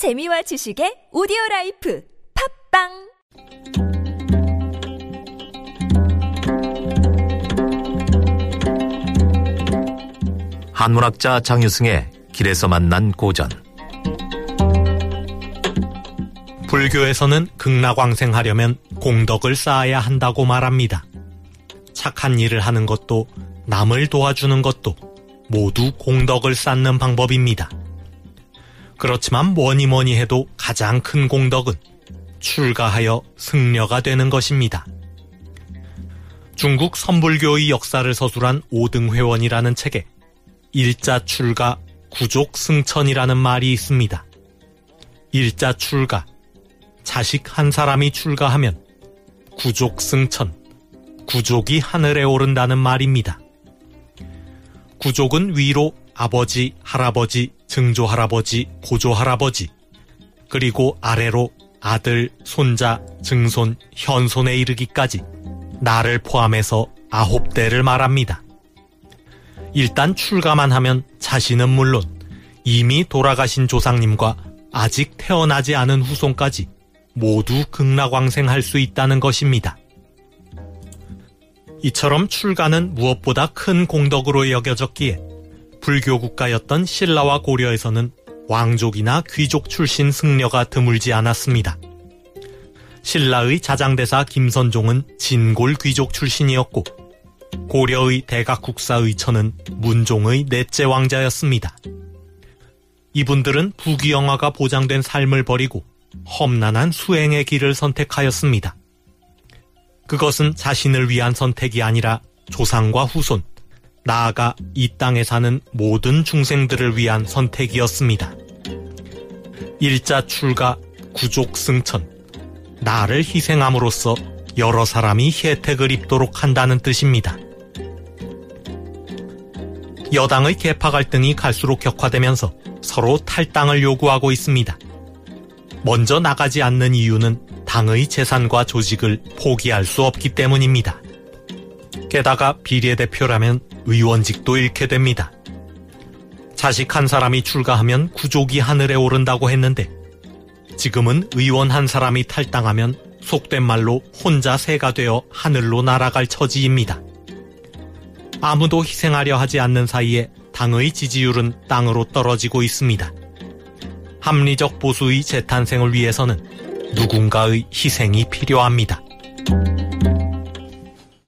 재미와 지식의 오디오 라이프 팟빵 한문학자 장유승의 길에서 만난 고전 불교에서는 극락왕생하려면 공덕을 쌓아야 한다고 말합니다. 착한 일을 하는 것도 남을 도와주는 것도 모두 공덕을 쌓는 방법입니다. 그렇지만 뭐니 뭐니 해도 가장 큰 공덕은 출가하여 승려가 되는 것입니다. 중국 선불교의 역사를 서술한 오등회원이라는 책에 일자 출가, 구족 승천이라는 말이 있습니다. 일자 출가, 자식 한 사람이 출가하면 구족 승천, 구족이 하늘에 오른다는 말입니다. 구족은 위로 아버지, 할아버지, 증조할아버지, 고조할아버지, 그리고 아래로 아들, 손자, 증손, 현손에 이르기까지 나를 포함해서 아홉 대를 말합니다. 일단 출가만 하면 자신은 물론 이미 돌아가신 조상님과 아직 태어나지 않은 후손까지 모두 극락왕생할 수 있다는 것입니다. 이처럼 출가는 무엇보다 큰 공덕으로 여겨졌기에 불교 국가였던 신라와 고려에서는 왕족이나 귀족 출신 승려가 드물지 않았습니다. 신라의 자장대사 김선종은 진골 귀족 출신이었고 고려의 대각국사의처는 문종의 넷째 왕자였습니다. 이분들은 부귀영화가 보장된 삶을 버리고 험난한 수행의 길을 선택하였습니다. 그것은 자신을 위한 선택이 아니라 조상과 후손, 나아가 이 땅에 사는 모든 중생들을 위한 선택이었습니다. 일자 출가, 구족 승천, 나를 희생함으로써 여러 사람이 혜택을 입도록 한다는 뜻입니다. 여당의 개파 갈등이 갈수록 격화되면서 서로 탈당을 요구하고 있습니다. 먼저 나가지 않는 이유는 당의 재산과 조직을 포기할 수 없기 때문입니다. 게다가 비례대표라면 의원직도 잃게 됩니다. 자식 한 사람이 출가하면 구족이 하늘에 오른다고 했는데 지금은 의원 한 사람이 탈당하면 속된 말로 혼자 새가 되어 하늘로 날아갈 처지입니다. 아무도 희생하려 하지 않는 사이에 당의 지지율은 땅으로 떨어지고 있습니다. 합리적 보수의 재탄생을 위해서는 누군가의 희생이 필요합니다.